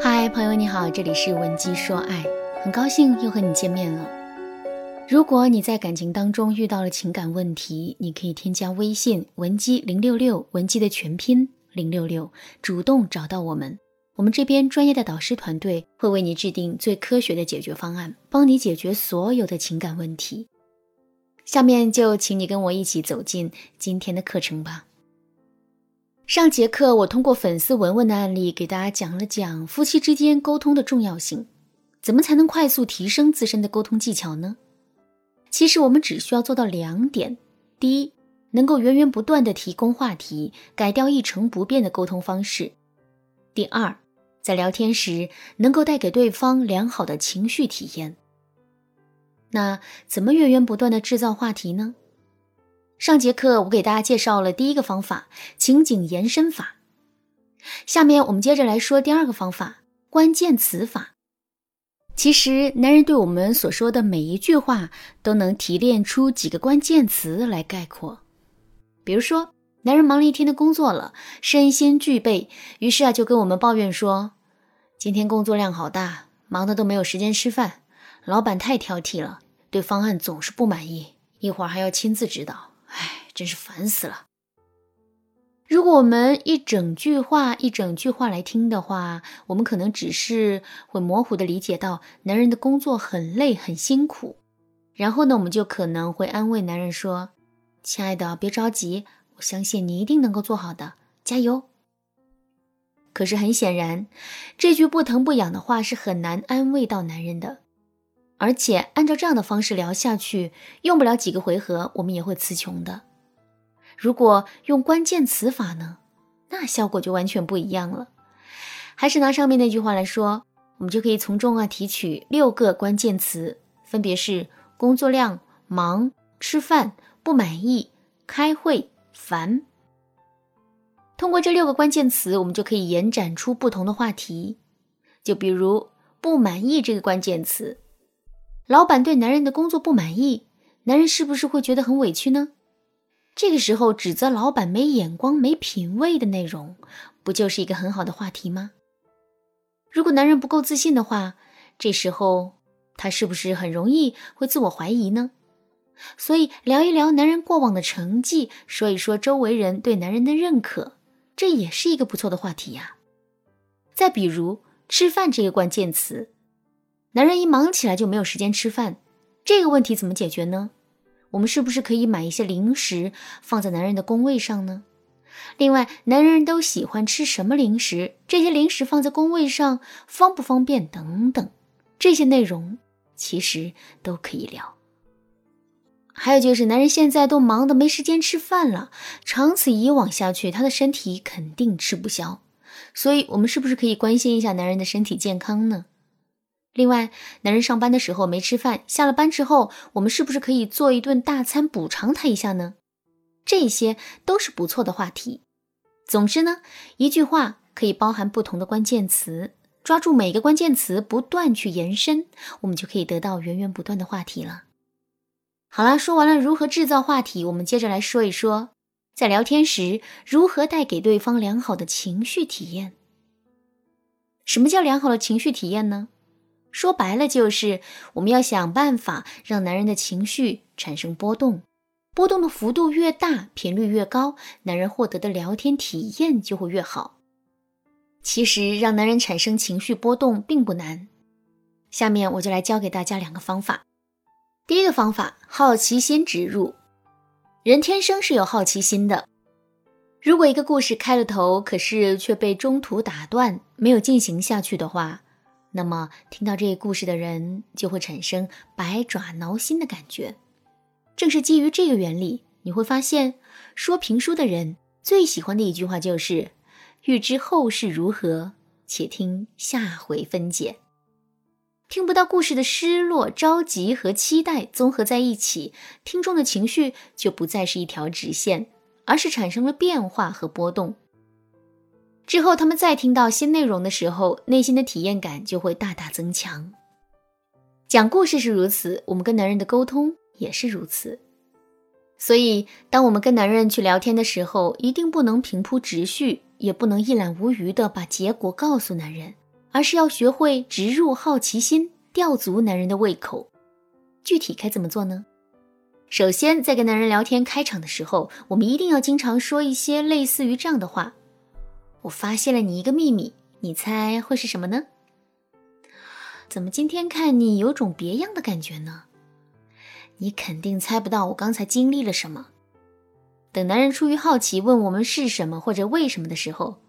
嗨，朋友你好，这里是文姬说爱，很高兴又和你见面了。如果你在感情当中遇到了情感问题，你可以添加微信文姬零六六，文姬的全拼零六六，主动找到我们，我们这边专业的导师团队会为你制定最科学的解决方案，帮你解决所有的情感问题。下面就请你跟我一起走进今天的课程吧。上节课，我通过粉丝文文的案例给大家讲了讲夫妻之间沟通的重要性，怎么才能快速提升自身的沟通技巧呢？其实我们只需要做到两点：第一，能够源源不断的提供话题，改掉一成不变的沟通方式；第二，在聊天时能够带给对方良好的情绪体验。那怎么源源不断的制造话题呢？上节课我给大家介绍了第一个方法——情景延伸法。下面我们接着来说第二个方法——关键词法。其实，男人对我们所说的每一句话都能提炼出几个关键词来概括。比如说，男人忙了一天的工作了，身心俱备，于是啊就跟我们抱怨说：“今天工作量好大，忙的都没有时间吃饭，老板太挑剔了，对方案总是不满意，一会儿还要亲自指导。”哎，真是烦死了！如果我们一整句话一整句话来听的话，我们可能只是会模糊的理解到男人的工作很累很辛苦，然后呢，我们就可能会安慰男人说：“亲爱的，别着急，我相信你一定能够做好的，加油。”可是很显然，这句不疼不痒的话是很难安慰到男人的。而且按照这样的方式聊下去，用不了几个回合，我们也会词穷的。如果用关键词法呢，那效果就完全不一样了。还是拿上面那句话来说，我们就可以从中啊提取六个关键词，分别是工作量、忙、吃饭、不满意、开会、烦。通过这六个关键词，我们就可以延展出不同的话题。就比如“不满意”这个关键词。老板对男人的工作不满意，男人是不是会觉得很委屈呢？这个时候指责老板没眼光、没品位的内容，不就是一个很好的话题吗？如果男人不够自信的话，这时候他是不是很容易会自我怀疑呢？所以聊一聊男人过往的成绩，说一说周围人对男人的认可，这也是一个不错的话题呀。再比如吃饭这个关键词。男人一忙起来就没有时间吃饭，这个问题怎么解决呢？我们是不是可以买一些零食放在男人的工位上呢？另外，男人都喜欢吃什么零食？这些零食放在工位上方不方便？等等，这些内容其实都可以聊。还有就是，男人现在都忙得没时间吃饭了，长此以往下去，他的身体肯定吃不消。所以，我们是不是可以关心一下男人的身体健康呢？另外，男人上班的时候没吃饭，下了班之后，我们是不是可以做一顿大餐补偿他一下呢？这些都是不错的话题。总之呢，一句话可以包含不同的关键词，抓住每个关键词，不断去延伸，我们就可以得到源源不断的话题了。好了，说完了如何制造话题，我们接着来说一说，在聊天时如何带给对方良好的情绪体验。什么叫良好的情绪体验呢？说白了就是，我们要想办法让男人的情绪产生波动，波动的幅度越大，频率越高，男人获得的聊天体验就会越好。其实让男人产生情绪波动并不难，下面我就来教给大家两个方法。第一个方法，好奇心植入。人天生是有好奇心的，如果一个故事开了头，可是却被中途打断，没有进行下去的话。那么，听到这个故事的人就会产生百爪挠心的感觉。正是基于这个原理，你会发现，说评书的人最喜欢的一句话就是“欲知后事如何，且听下回分解”。听不到故事的失落、着急和期待综合在一起，听众的情绪就不再是一条直线，而是产生了变化和波动。之后，他们再听到新内容的时候，内心的体验感就会大大增强。讲故事是如此，我们跟男人的沟通也是如此。所以，当我们跟男人去聊天的时候，一定不能平铺直叙，也不能一览无余的把结果告诉男人，而是要学会植入好奇心，吊足男人的胃口。具体该怎么做呢？首先，在跟男人聊天开场的时候，我们一定要经常说一些类似于这样的话：“我发现了你一个秘密，你猜会是什么呢？”“怎么今天看你有种别样的感觉呢？”“你肯定猜不到我刚才经历了什么。”等男人出于好奇问我们是什么或者为什么的时候，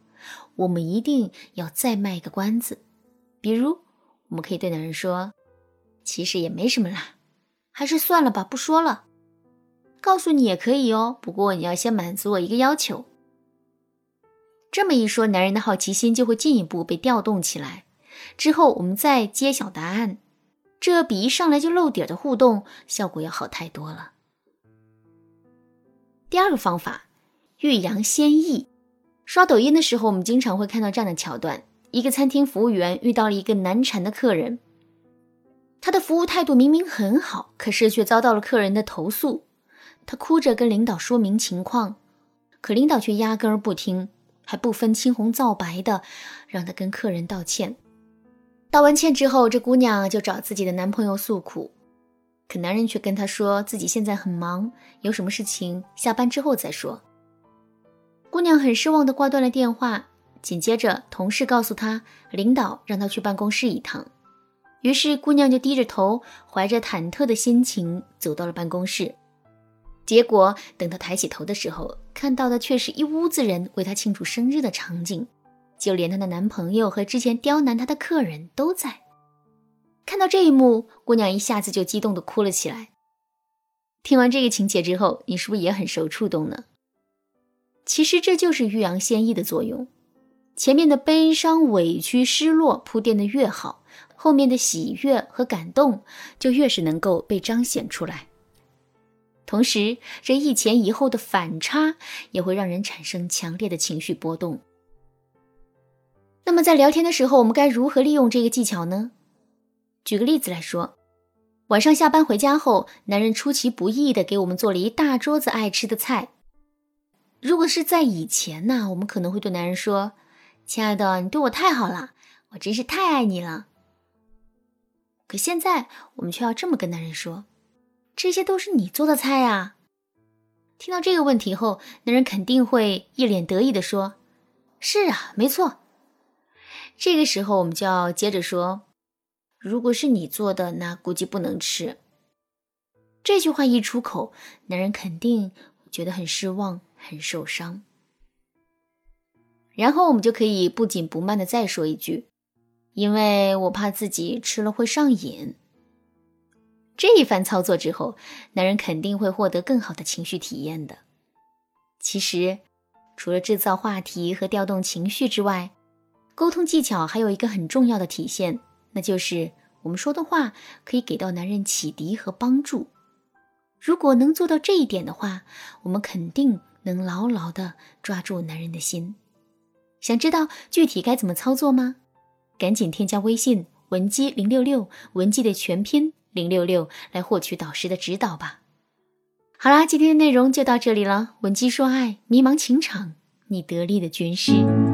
我们一定要再卖一个关子。比如，我们可以对男人说：“其实也没什么啦，还是算了吧，不说了。告诉你也可以哦，不过你要先满足我一个要求。”这么一说，男人的好奇心就会进一步被调动起来。之后我们再揭晓答案，这比一上来就露底的互动效果要好太多了。第二个方法，欲扬先抑。刷抖音的时候，我们经常会看到这样的桥段：一个餐厅服务员遇到了一个难缠的客人，他的服务态度明明很好，可是却遭到了客人的投诉。他哭着跟领导说明情况，可领导却压根儿不听，还不分青红皂白的让他跟客人道歉。道完歉之后，这姑娘就找自己的男朋友诉苦。可男人却跟她说自己现在很忙，有什么事情下班之后再说。姑娘很失望的挂断了电话。紧接着，同事告诉她，领导让她去办公室一趟。于是，姑娘就低着头，怀着忐忑的心情走到了办公室。结果，等她抬起头的时候，看到的却是一屋子人为她庆祝生日的场景，就连她的男朋友和之前刁难她的客人都在。看到这一幕，姑娘一下子就激动的哭了起来。听完这个情节之后，你是不是也很受触动呢？其实这就是欲扬先抑的作用。前面的悲伤、委屈、失落铺垫的越好，后面的喜悦和感动就越是能够被彰显出来。同时，这一前一后的反差也会让人产生强烈的情绪波动。那么，在聊天的时候，我们该如何利用这个技巧呢？举个例子来说，晚上下班回家后，男人出其不意的给我们做了一大桌子爱吃的菜。如果是在以前呢，我们可能会对男人说：“亲爱的，你对我太好了，我真是太爱你了。”可现在我们却要这么跟男人说：“这些都是你做的菜啊！”听到这个问题后，男人肯定会一脸得意的说：“是啊，没错。”这个时候，我们就要接着说。如果是你做的，那估计不能吃。这句话一出口，男人肯定觉得很失望、很受伤。然后我们就可以不紧不慢的再说一句：“因为我怕自己吃了会上瘾。”这一番操作之后，男人肯定会获得更好的情绪体验的。其实，除了制造话题和调动情绪之外，沟通技巧还有一个很重要的体现。那就是我们说的话可以给到男人启迪和帮助。如果能做到这一点的话，我们肯定能牢牢的抓住男人的心。想知道具体该怎么操作吗？赶紧添加微信文姬零六六，文姬的全拼零六六，来获取导师的指导吧。好啦，今天的内容就到这里了。闻鸡说爱，迷茫情场，你得力的军师。